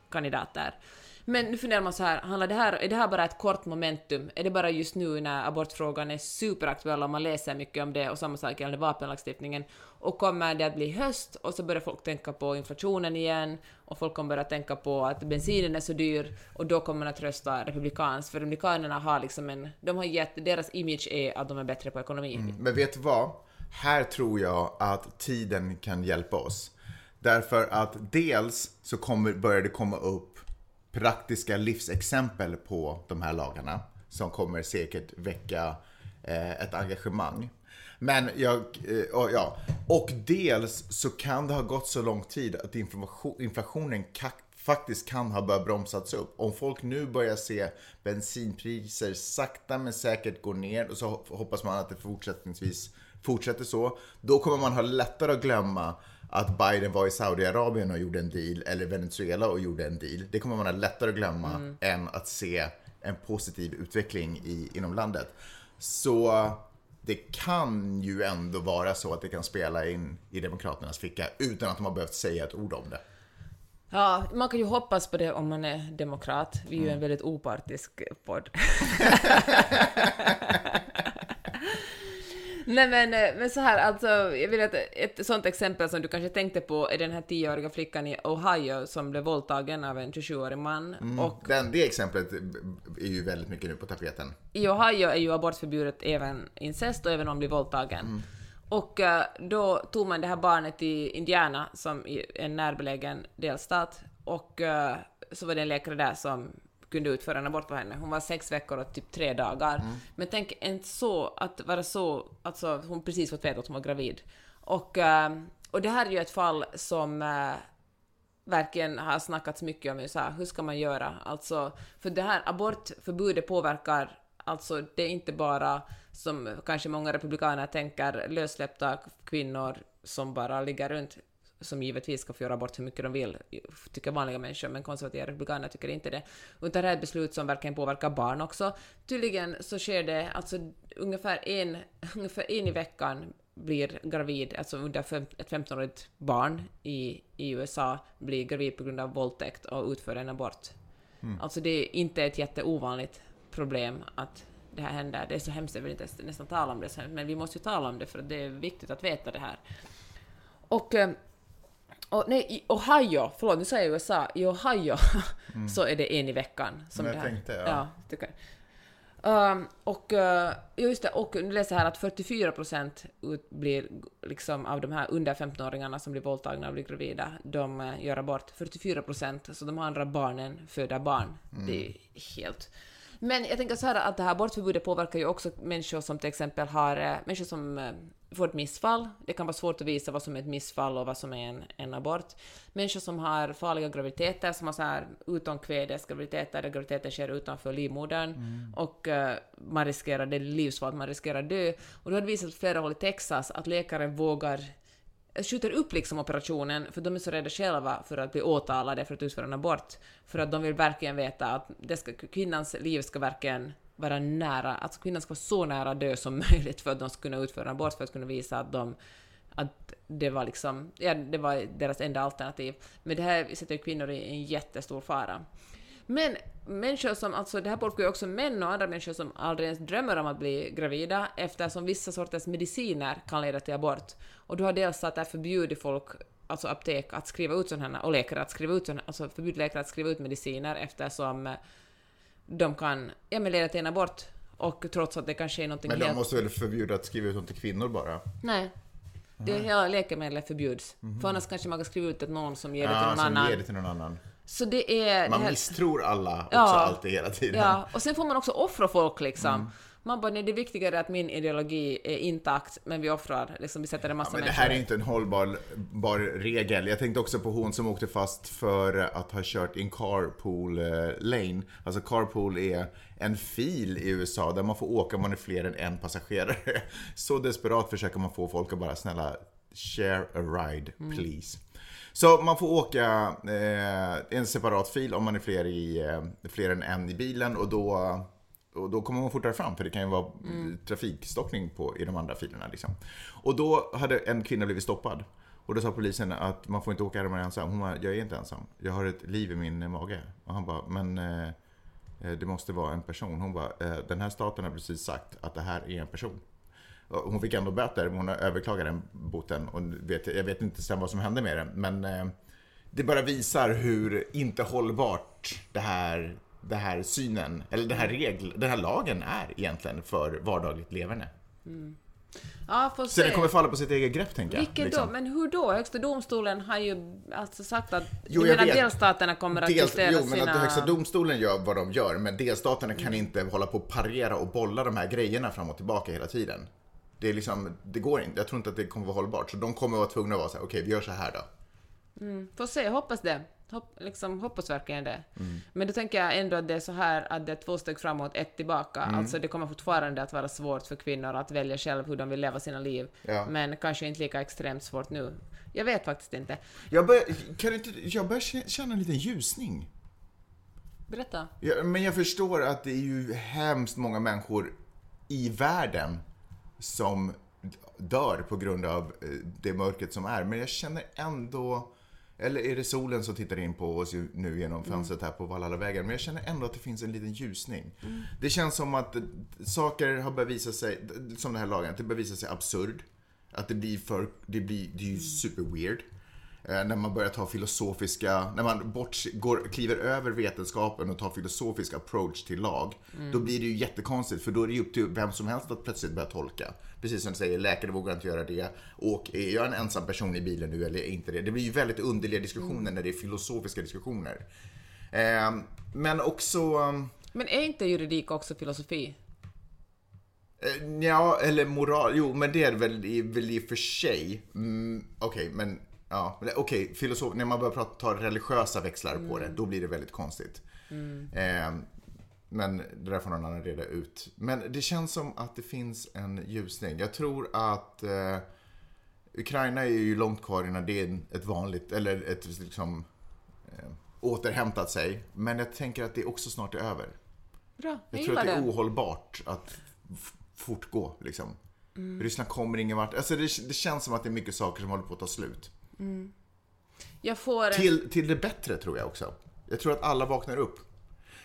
kandidater. Men nu funderar man så här, handlar det här, är det här bara ett kort momentum? Är det bara just nu när abortfrågan är superaktuell och man läser mycket om det och samma sak gällande vapenlagstiftningen? Och kommer det att bli höst och så börjar folk tänka på inflationen igen och folk kommer börja tänka på att bensinen är så dyr och då kommer man att rösta republikanskt för republikanerna har liksom en, de har gett, deras image är att de är bättre på ekonomi. Mm, men vet du vad? Här tror jag att tiden kan hjälpa oss. Därför att dels så kommer, börjar det komma upp praktiska livsexempel på de här lagarna som kommer säkert väcka eh, ett engagemang. Men jag, eh, och, ja. och dels så kan det ha gått så lång tid att inflationen ka, faktiskt kan ha börjat bromsats upp. Om folk nu börjar se bensinpriser sakta men säkert gå ner och så hoppas man att det fortsättningsvis fortsätter så, då kommer man ha lättare att glömma att Biden var i Saudiarabien och gjorde en deal, eller Venezuela och gjorde en deal. Det kommer man ha lättare att glömma än att se en positiv utveckling i, inom landet. Så det kan ju ändå vara så att det kan spela in i Demokraternas ficka utan att de har behövt säga ett ord om det. Ja, man kan ju hoppas på det om man är demokrat. Vi är ju en väldigt opartisk podd. Nej men, eh, men så här, alltså, jag vill att ett sånt exempel som du kanske tänkte på är den här tioåriga flickan i Ohio som blev våldtagen av en 27-årig man. Mm. Och Den, det exemplet är ju väldigt mycket nu på tapeten. i Ohio är ju abortförbjudet även incest och även om man blir våldtagen. Och eh, då tog man det här barnet i Indiana, som i en närbelägen delstat, och eh, så var det en läkare där som kunde utföra en abort på henne. Hon var sex veckor och typ tre dagar. Men tänk en så, att vara så, alltså hon precis fått veta att hon var gravid. Och, eh, och det här är ju ett fall som eh, verkligen har snackats mycket om i USA. Hur ska man göra? Alltså, för det här abortförbudet påverkar, alltså det är inte bara som kanske många republikaner tänker, lössläppta kvinnor som bara ligger runt, som givetvis ska få göra abort hur mycket de vill, tycker vanliga människor, men konservativa republikaner tycker inte det. Utan det här är ett beslut som verkligen påverkar barn också. Tydligen så sker det, alltså ungefär en, ungefär en i veckan blir gravid, alltså under fem, ett 15-årigt barn i, i USA blir gravid på grund av våldtäkt och utför en abort. Alltså det är inte ett jätteovanligt problem att det här händer. Det är så hemskt, jag vill inte nästan tala om det, men vi måste ju tala om det för det är viktigt att veta det här. Och, eh, och nej, i Ohio, förlåt nu säger jag USA, i Ohio så är det en i veckan. Som Mm. Men jag det här. tänkte, ja. ja. Um, och uh, just det, och nu läser jag här att 44 procent blir liksom av de här under 15-åringarna som blir våldtagna och blir gravida, de uh, gör abort. 44 procent, så de andra barnen föder barn. Det är helt... Men jag tänker så här att det här abortförbudet påverkar ju också människor som till exempel har, eh, människor som får ett missfall. Det kan vara svårt att visa vad som är ett missfall och vad som är en, en abort. Människor som har farliga graviditeter, som har så här utomkvädesgraviditeter, där graviditeten sker utanför livmodern och eh, man riskerar, det är livsfarligt, man riskerar dö. Och då har det visat på flera håll i Texas att läkare vågar skjuter upp liksom operationen för de är så rädda själva för att bli åtalade för att utföra en abort. För att de vill verkligen veta att det ska, kvinnans liv ska verkligen vara nära, alltså kvinnan ska vara så nära dö som möjligt för att de ska kunna utföra en abort, för att kunna visa att de att det var liksom, ja, det var deras enda alternativ. Men det här sätter ju kvinnor i en jättestor fara. Men människor som, alltså det här påverkar ju också män och andra människor som aldrig ens drömmer om att bli gravida eftersom vissa sorters mediciner kan leda till abort. Och du har dels att det förbjudit folk, alltså apotek, att skriva ut sådana här, och läkare att skriva ut sådana, alltså förbjudit läkare att skriva ut mediciner eftersom de kan, ja men leda till en abort. Och trots att det kanske är någonting Men helt... de måste väl förbjuda att skriva ut dem till kvinnor bara? Nej. Det hela läkemedel förbjuds. För annars kanske man kan skriva ut till någon som ger det till någon annan. ger det till någon annan. Så det är... Man det här- misstror alla också Ja. alltid hela tiden. Ja, och sen får man också offra folk liksom. Mm. Man bara, nej det är viktigare att min ideologi är intakt, men vi offrar, liksom vi sätter en massa Men det människor. här är inte en hållbar bar regel. Jag tänkte också på hon som åkte fast för att ha kört i en carpool eh, lane. Alltså carpool är en fil i USA där man får åka om man är fler än en passagerare. Så desperat försöker man få folk att bara snälla share a ride please. Så man får åka eh, en separat fil om man är fler, i, eh, fler än en i bilen och då och då kommer man fortare fram för det kan ju vara trafikstockning på, i de andra filerna. Liksom. Och då hade en kvinna blivit stoppad. Och då sa polisen att man får inte åka här om man är ensam. Hon bara, jag är inte ensam. Jag har ett liv i min mage. Och han bara, men eh, eh, det måste vara en person. Hon bara, eh, den här staten har precis sagt att det här är en person. Och Hon fick ändå böter, men hon har överklagat den boten. Och vet, jag vet inte sen vad som hände med den. Men eh, det bara visar hur inte hållbart det här, det här synen, eller den här, regel, den här lagen är egentligen för vardagligt leverne. Ja, får Så se. den kommer falla på sitt eget grepp, tänker jag. Vilket liksom. då? Men hur då? Högsta domstolen har ju alltså sagt att Jo, jag menar, vet. delstaterna kommer att Dels, justera jo, men sina... att Högsta domstolen gör vad de gör, men delstaterna kan inte hålla på och parera och bolla de här grejerna fram och tillbaka hela tiden. Det är liksom, det går inte. Jag tror inte att det kommer vara hållbart. Så de kommer vara tvungna att vara så här, okej, vi gör så här då. Får se, hoppas det. Hopp, liksom, hoppas verkligen det. Mm. Men då tänker jag ändå att det är så här att det är två steg framåt, ett tillbaka. Mm. Alltså det kommer fortfarande att vara svårt för kvinnor att välja själv hur de vill leva sina liv. Ja. Men kanske inte lika extremt svårt nu. Jag vet faktiskt inte. Jag börjar, kan inte, jag börjar kä- känna en liten ljusning. Berätta. Ja, men jag förstår att det är ju hemskt många människor i världen som dör på grund av eh, det mörkret som är. Men jag känner ändå Eller är det solen som tittar in på oss nu genom fönstret här på Valhallavägen? Men jag känner ändå att det finns en liten ljusning. Det känns som att saker har börjat visa sig, som den här lagen, att det börjar visa sig absurd. Att det blir för, det blir, det är ju super weird. Eh, när man börjar ta filosofiska, när man bort, går, kliver över vetenskapen och tar filosofisk approach till lag, då blir det ju jättekonstigt för då är det ju upp till vem som helst att plötsligt börja tolka. Precis som du säger, läkare vågar inte göra det. Och är jag en ensam person i bilen nu eller inte det? Det blir ju väldigt underliga diskussioner när det är filosofiska diskussioner. Eh, men också... um, Men är inte juridik också filosofi? Eh, Ja, eller moral. Jo, men det är väl, i- väl i och för sig. Mm, Okej, men ja. Okej, filosof. När man börjar prata, ta religiösa växlar på det, då blir det väldigt konstigt. Eh, men det där får någon annan reda ut. Men det känns som att det finns en ljusning. Jag tror att eh, Ukraina är ju långt kvar innan det är ett vanligt, eller ett liksom eh, återhämtat sig. Men jag tänker att det också snart är över. Bra, jag, Jag tror att det är det. ohållbart att fortgå. Liksom. Ryssland kommer ingen vart. Alltså det, det känns som att det är mycket saker som håller på att ta slut. Jag får... Till, till det bättre tror jag också. Jag tror att alla vaknar upp.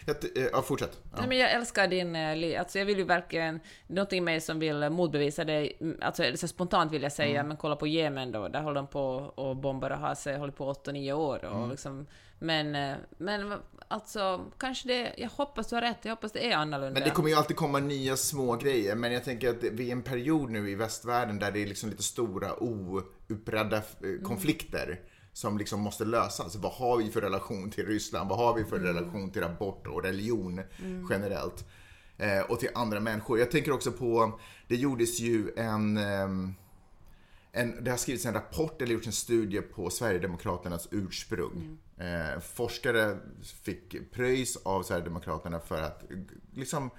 Jag, eh, ja, fortsätt. Ja. Nej, men jag älskar din... eh, Alltså jag vill ju verkligen... Någonting i mig som vill motbevisa dig. Mm, Alltså så spontant vill jag säga, Mm. men kolla på Jemen då. Där håller de på och bombar och har sig, håller på 8-9 år. Och Mm. liksom, men, eh, men alltså, kanske det... Jag hoppas du har rätt. Jag hoppas det är annorlunda. Men det kommer ju alltid komma nya små grejer. Men jag tänker att vi är i en period nu i västvärlden där det är liksom lite stora ouppredda eh, konflikter som liksom måste lösas. Vad har vi för relation till Ryssland? Vad har vi för relation till abort och religion generellt? Eh, och till andra människor. Jag tänker också på, det gjordes ju en ehm, en, det har skrivits en rapport eller gjorts en studie på Sverigedemokraternas ursprung. Eh, forskare fick pröjs av Sverigedemokraterna för att liksom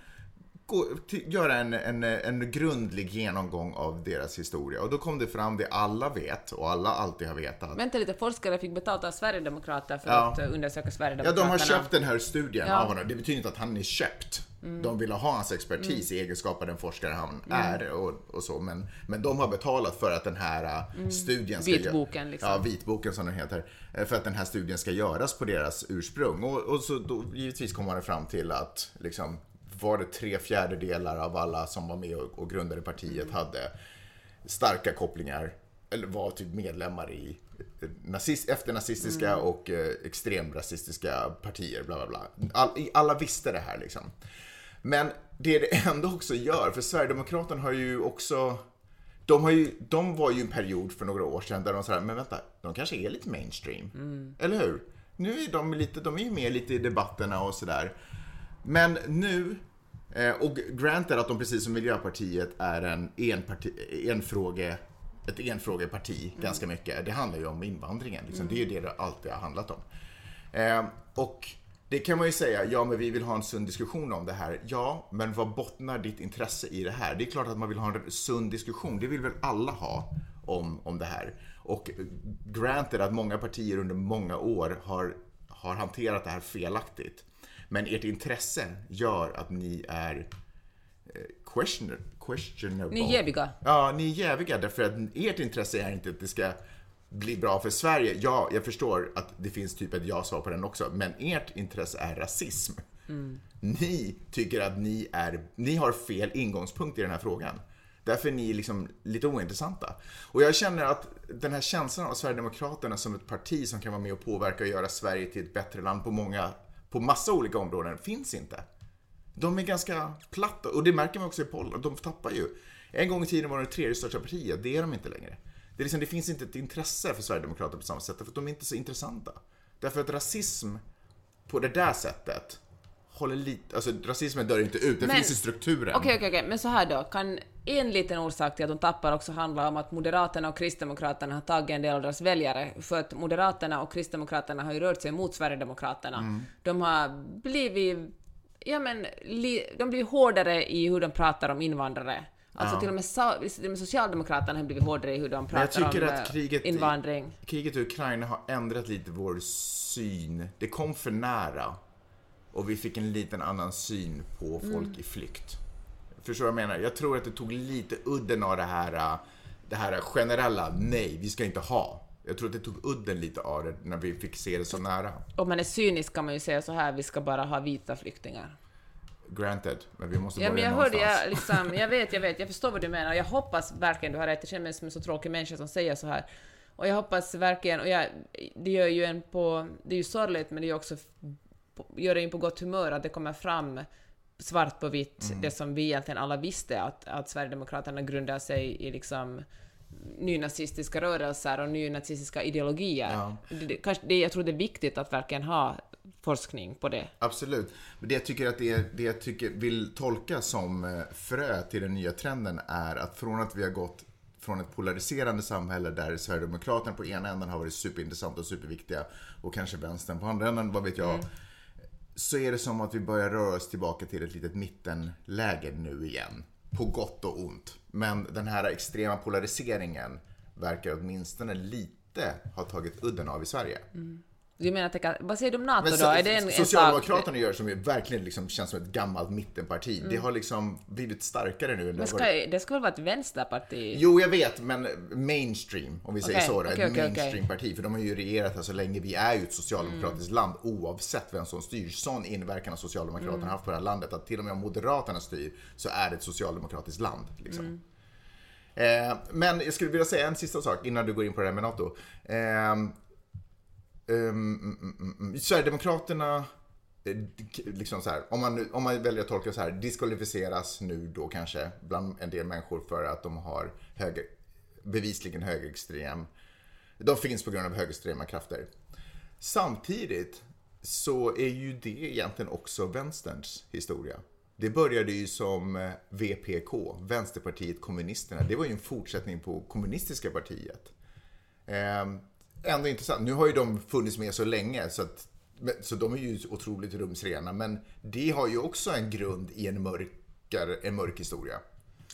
gå, göra en, en, en grundlig genomgång av deras historia. Och då kom det fram det alla vet och alla alltid har vetat. Vänta lite, forskare fick betalt av Sverigedemokrater för Ja. att eh, undersöka Ja, Sverigedemokraterna. de har köpt den här studien Ja. av honom. Det betyder inte att han är köpt. De vill ha hans expertis i egenskap av den forskare han är och, och så. Men, men de har betalat för att den här uh, studien ska... Vitboken, liksom. Ja, vitboken som den heter. Eh, För att den här studien ska göras på deras ursprung. Och, och så då, givetvis kommer man fram till att liksom, var det tre fjärdedelar av alla som var med och, och grundade partiet hade starka kopplingar eller var typ medlemmar i eh, nazist, efternazistiska och eh, extremrasistiska partier. Bla, bla, bla. All, alla visste det här liksom. Men det det ändå också gör, för Sverigedemokraterna har ju också de, har ju, de var ju en period för några år sedan där de sa men vänta, de kanske är lite mainstream. Eller hur? Nu är de lite, de är ju med lite i debatterna och sådär. Men nu, eh, och granted att de precis som Miljöpartiet är en enparti, enfråge, ett enfrågeparti ganska mycket. Det handlar ju om invandringen. Liksom. Det är ju det det alltid har handlat om. Eh, och det kan man ju säga, ja men vi vill ha en sund diskussion om det här. Ja, men vad bottnar ditt intresse i det här? Det är klart att man vill ha en sund diskussion. Det vill väl alla ha om, om det här. Och granted att många partier under många år har, har hanterat det här felaktigt. Men ert intresse gör att ni är eh, question, questionable. Ni är jäviga. Ja, ni är jäviga därför att ert intresse är inte att det ska bli bra för Sverige. Ja, jag förstår att det finns typ ett ja-svar på den också, men ert intresse är rasism. Ni tycker att ni, är, ni har fel ingångspunkt i den här frågan. Därför är ni liksom lite ointressanta. Och jag känner att den här känslan av Sverigedemokraterna som ett parti som kan vara med och påverka och göra Sverige till ett bättre land på många, på massa olika områden, finns inte. De är ganska platta och det märker man också i Polen. De tappar ju. En gång i tiden var de det tredje största partiet, det är de inte längre. Det, är liksom, det finns inte ett intresse för Sverigedemokraterna på samma sätt, för att de är inte så intressanta. Därför att rasism på det där sättet håller lite, alltså rasismen dör inte ut, den Men- finns i strukturen. Okej, okej, okej, men så här då. Kan en liten orsak till att de tappar också handla om att Moderaterna och Kristdemokraterna har tagit en del av deras väljare, för att Moderaterna och Kristdemokraterna har ju rört sig mot Sverigedemokraterna. Mm. De har blivit, ja men, li, de blir hårdare i hur de pratar om invandrare. Alltså till, och med, till och med Socialdemokraterna har blivit hårdare i hur de Men jag pratar tycker om att eh, kriget, i- invandring. kriget i Ukraina har ändrat lite vår syn. Det kom för nära. Och vi fick en liten annan syn på folk i flykt. Förstår du vad jag menar? Jag tror att det tog lite udden av det här, äh, det här generella, nej, vi ska inte ha Jag tror att det tog udden lite av det när vi fick se det så nära. Om man är cynisk kan man ju säga så här, vi ska bara ha vita flyktingar. Granted, men vi måste Ja, börja men jag hörde, någonstans. jag, liksom, jag vet, jag vet, jag förstår vad du menar. Jag hoppas verkligen du har rätt. Jag känner mig som en så tråkig människa som säger så här. Och jag hoppas verkligen, och jag, det gör ju en på, det är ju sorgligt, men det är också, på, gör en på gott humör att det kommer fram svart på vitt, Mm. det som vi egentligen alla visste, att, att Sverigedemokraterna grundar sig i liksom nynazistiska rörelser och nynazistiska ideologier. Ja. Det, kanske, det, jag tror det är viktigt att verkligen ha forskning på det. Absolut. Men det jag tycker att det, det jag tycker vill tolka som eh, frö till den nya trenden är att från att vi har gått från ett polariserande samhälle där Sverigedemokraterna på ena änden har varit superintressanta och superviktiga och kanske vänstern på andra änden, vad vet jag. Så är det som att vi börjar röra oss tillbaka till ett litet mittenläge nu igen. På gott och ont. Men den här extrema polariseringen verkar åtminstone lite ha tagit udden av i Sverige. Mm. Du menar att det kan, vad säger du om NATO Men då? Är det en, en? Socialdemokraterna gör som ju verkligen liksom känns som ett gammalt mittenparti. Det har liksom blivit starkare nu. Men ska, varit. det ska väl vara ett vänsterparti? Jo, jag vet, men mainstream, om vi säger så. Okej, ett okej. mainstream-parti. För de har ju regerat här så länge. Vi är ju ett socialdemokratiskt Mm. land oavsett vem som styr. Sån inverkan har Socialdemokraterna Mm. haft på det här landet att till och med om Moderaterna styr så är det ett socialdemokratiskt land. Liksom. Mm. Eh, men jag skulle vilja säga en sista sak innan du går in på det här med NATO. Eh, Um. Sverigedemokraterna, eh, liksom så här, om, man, om man väljer att tolka så här, diskvalificeras nu då kanske bland en del människor för att de har höger, bevisligen högerextrem, de finns på grund av högerextrema krafter. Samtidigt så är ju det egentligen också vänsterns historia. Det började ju som eh, VPK, Vänsterpartiet kommunisterna. Det var ju en fortsättning på kommunistiska partiet. Ehm, Ändå intressant. Nu har ju de funnits med så länge så, att, så de är ju otroligt rumsrena. Men det har ju också en grund i en, mörkare, en mörk historia.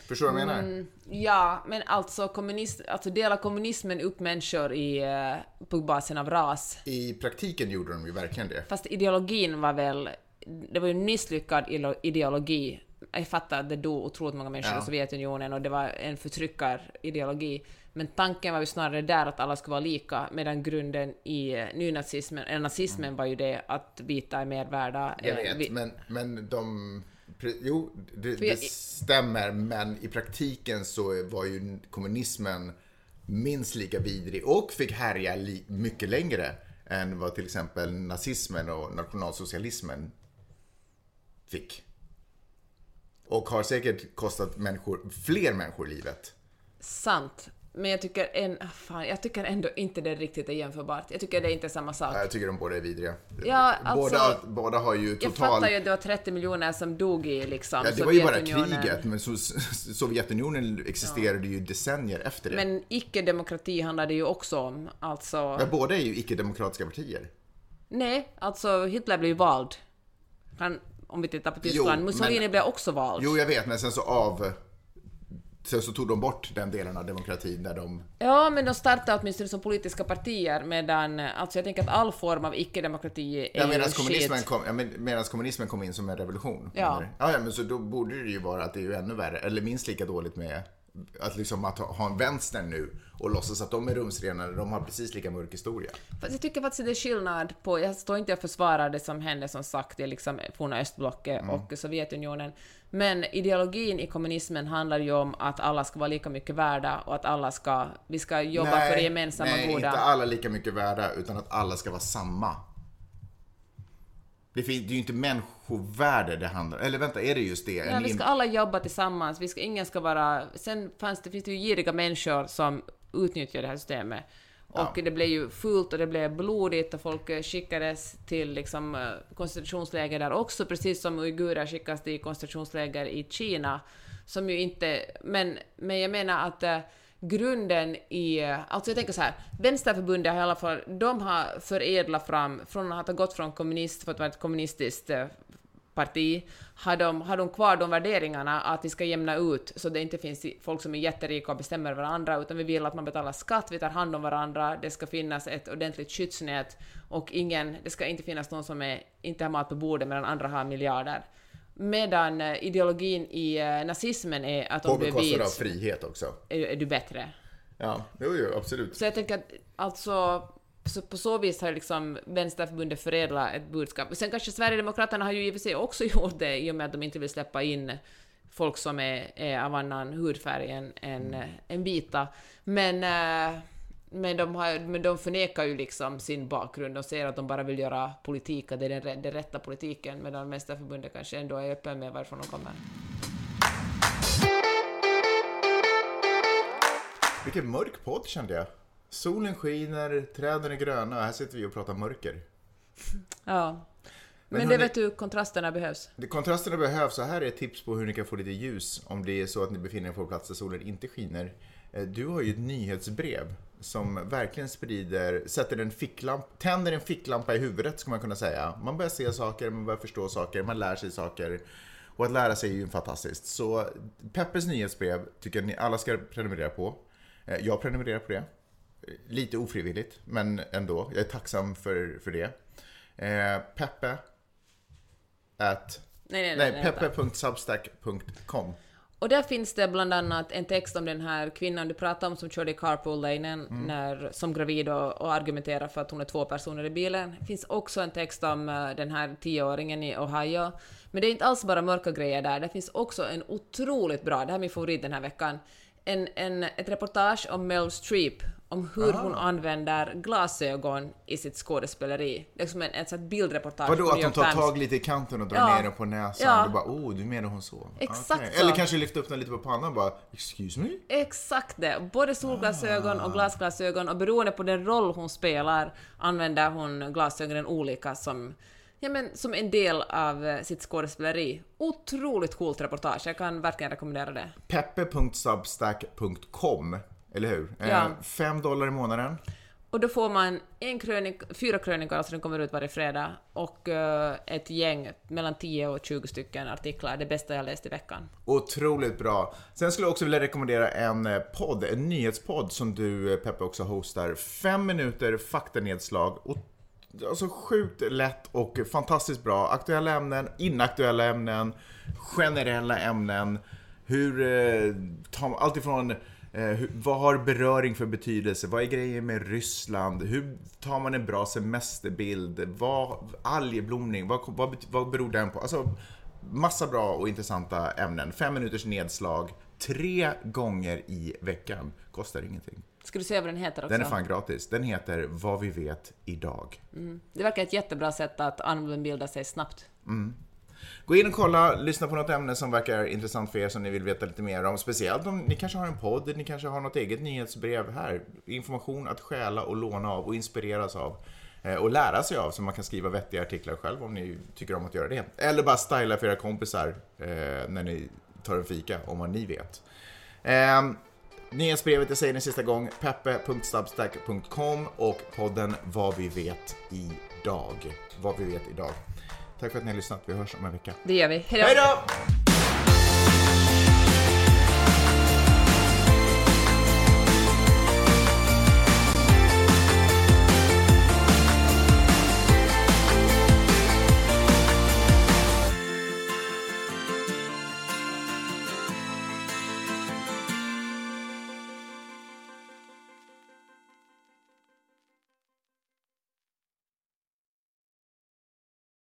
Förstår du vad jag menar? Mm. Ja, men alltså, kommunist, alltså delar kommunismen upp människor i, eh, på basen av ras? I praktiken gjorde de ju verkligen det. Fast ideologin var väl, det var ju en misslyckad ideologi. Jag fattar att det dog otroligt många människor Ja. i Sovjetunionen och det var en förtryckarideologi. Men tanken var ju snarare där att alla skulle vara lika, medan grunden i eh, nynazismen, eller nazismen var ju det att vita är mer värda. Jag eh, vet, vi- men, men de... Jo, det, För jag- det stämmer, men i praktiken så var ju kommunismen minst lika vidrig och fick härja mycket längre än vad till exempel nazismen och nationalsocialismen fick. Och har säkert kostat människor, fler människor livet. Sant. Men jag tycker, en, ah, fan, jag tycker ändå inte det riktigt är jämförbart. Jag tycker det är inte samma sak. Jag tycker de båda är vidriga. Ja, alltså- båda, båda har ju Jag total... fattar ju att det var 30 miljoner som dog i liksom Ja, det var ju bara kriget, men Sovjetunionen existerade ju decennier efter det. Men icke-demokrati handlar det ju också om. Alltså, Ja, båda är ju icke-demokratiska partier. nej, alltså Hitler blev ju vald. Han, om vi tittar på Tyskland, Jo, Mussolini men- blev också vald. Jo, jag vet, men sen så av... Sen så tog de bort den delen av demokratin där de... Ja, men de startade åtminstone som politiska partier, medan, alltså jag tänker att all form av icke-demokrati är Ja, medan kommunismen, kom, ja, medan kommunismen kom in som en revolution. Ja. ja, ja, men så då borde det ju vara att det är ju ännu värre, eller minst lika dåligt med att liksom att ha, en vänster nu och låtsas att de är rumsrena, de har precis lika mörk historia. Fast jag tycker faktiskt att det är skillnad på, jag står inte och försvarar det som hände som sagt i liksom forna östblocket Mm. och Sovjetunionen, men ideologin i kommunismen handlar ju om att alla ska vara lika mycket värda och att alla ska, vi ska jobba för det gemensamma nej, goda. inte alla lika mycket värda, utan att alla ska vara samma. Det, fin- det är ju inte människovärde det handlar Eller vänta, är det just det? Ja, vi ska alla jobba tillsammans, vi ska, ingen ska vara... Sen fanns det, finns det ju giriga människor som utnyttjar det här systemet. Och Ja. det blev ju fult och det blev blodigt och folk eh, skickades till liksom, eh, koncentrationsläger där också, precis som uigurer skickas till koncentrationsläger i Kina. Som ju inte... Men, men jag menar att eh, grunden i... Alltså jag tänker så här, Vänsterförbundet har i alla fall, de har förädlat fram, från att ha gått från kommunist, för att vara ett kommunistiskt eh, parti, har de, har de kvar de värderingarna att vi ska jämna ut så det inte finns folk som är jätterika och bestämmer över varandra, utan vi vill att man betalar skatt, vi tar hand om varandra, det ska finnas ett ordentligt skyddsnät och ingen, det ska inte finnas någon som är, inte har mat på bordet medan andra har miljarder. Medan eh, ideologin i eh, nazismen är att om du är bekostnad av vit frihet också. är, är du bättre. Ja, jo, jo, absolut. Så jag tänker att alltså så på så vis har liksom Vänsterförbundet förädlat ett budskap. Sen kanske Sverigedemokraterna har ju i och för sig också gjort det i och med att de inte vill släppa in folk som är, är av annan hudfärg än, än, än vita. Men, eh, men, de har, men de förnekar ju liksom sin bakgrund. De säger att de bara vill göra politik, att det är den, den rätta politiken, medan Vänsterförbundet kanske ändå är öppen med varifrån de kommer. Vilken mörk podd kände jag. Solen skiner, träden är gröna och här sitter vi och pratar mörker. Ja. Men, Men det hörni- vet du, kontrasterna behövs. Kontrasterna behövs, så här är ett tips på hur ni kan få lite ljus om det är så att ni befinner er på plats där solen inte skiner. Eh, Du har ju ett nyhetsbrev som verkligen sprider, sätter en ficklamp, tänder en ficklampa i huvudet ska man kunna säga. Man börjar se saker, man börjar förstå saker, man lär sig saker. Och att lära sig är ju fantastiskt. Så Peppes nyhetsbrev tycker jag ni alla ska prenumerera på. Eh, Jag prenumererar på det. Eh, Lite ofrivilligt, men ändå. Jag är tacksam för, för det. Eh, Peppe at Nej, nej, nej. Nej, peppe.substack.com. Och där finns det bland annat en text om den här kvinnan du pratade om som körde i carpool-lanen Mm. när, som gravid och, och argumenterar för att hon är två personer i bilen. Det finns också en text om eh, den här tioåringen i Ohio. Men det är inte alls bara mörka grejer där, det finns också en otroligt bra, det här är min favorit den här veckan, en, en, ett reportage om Meryl Streep, om hur hon använder glasögon i sitt skådespeleri. Det är som en, ett bildreportage. Vadå att York tar tag lite i kanten och drar Ja. ner den på näsan? Ja. Du bara, oh, du menar hon så? Exakt Okej. så. Eller kanske lyfta upp den lite på pannan och bara, excuse me? Exakt det. Både solglasögon Ah. och glasglasögon och beroende på den roll hon spelar använder hon glasögonen olika som, ja, men, som en del av eh, sitt skådespeleri. Otroligt coolt reportage, jag kan verkligen rekommendera det. peppe.substack.com, eller hur? Eh, Ja. Fem dollar i månaden. Och då får man en krönik, fyra krönikor, alltså den kommer ut varje fredag, och eh, ett gäng, mellan 10 och 20 stycken artiklar, det bästa jag läst i veckan. Otroligt bra. Sen skulle jag också vilja rekommendera en eh, podd, en nyhetspodd som du Peppe också hostar. Fem minuter faktanedslag. Alltså sjukt lätt och fantastiskt bra. Aktuella ämnen, inaktuella ämnen, generella ämnen. Hur, eh, tar, allt ifrån eh, vad har beröring för betydelse? Vad är grejen med Ryssland? Hur tar man en bra semesterbild? Vad, algblomning, vad, vad, vad beror den på? Alltså, Massa bra och intressanta ämnen. Fem minuters nedslag, tre gånger i veckan. Kostar ingenting. Ska du säga vad den heter också? Den är fan gratis. Den heter Vad vi vet idag. Det verkar ett jättebra sätt att allmänbilda sig snabbt. Gå in och kolla, lyssna på något ämne som verkar intressant för er som ni vill veta lite mer om. Speciellt om ni kanske har en podd, ni kanske har något eget nyhetsbrev här. Information att stjäla och låna av och inspireras av. Eh, och lära sig av så man kan skriva vettiga artiklar själv om ni tycker om att göra det. Eller bara styla för era kompisar eh, när ni tar en fika om vad ni vet. Eh, nyhetsbrevet, jag säger det en sista gång, peppe.substack.com och podden Vad vi vet idag. Vad vi vet idag. Tack för att ni har lyssnat. Vi hörs om en vecka. Det gör vi. Hej då!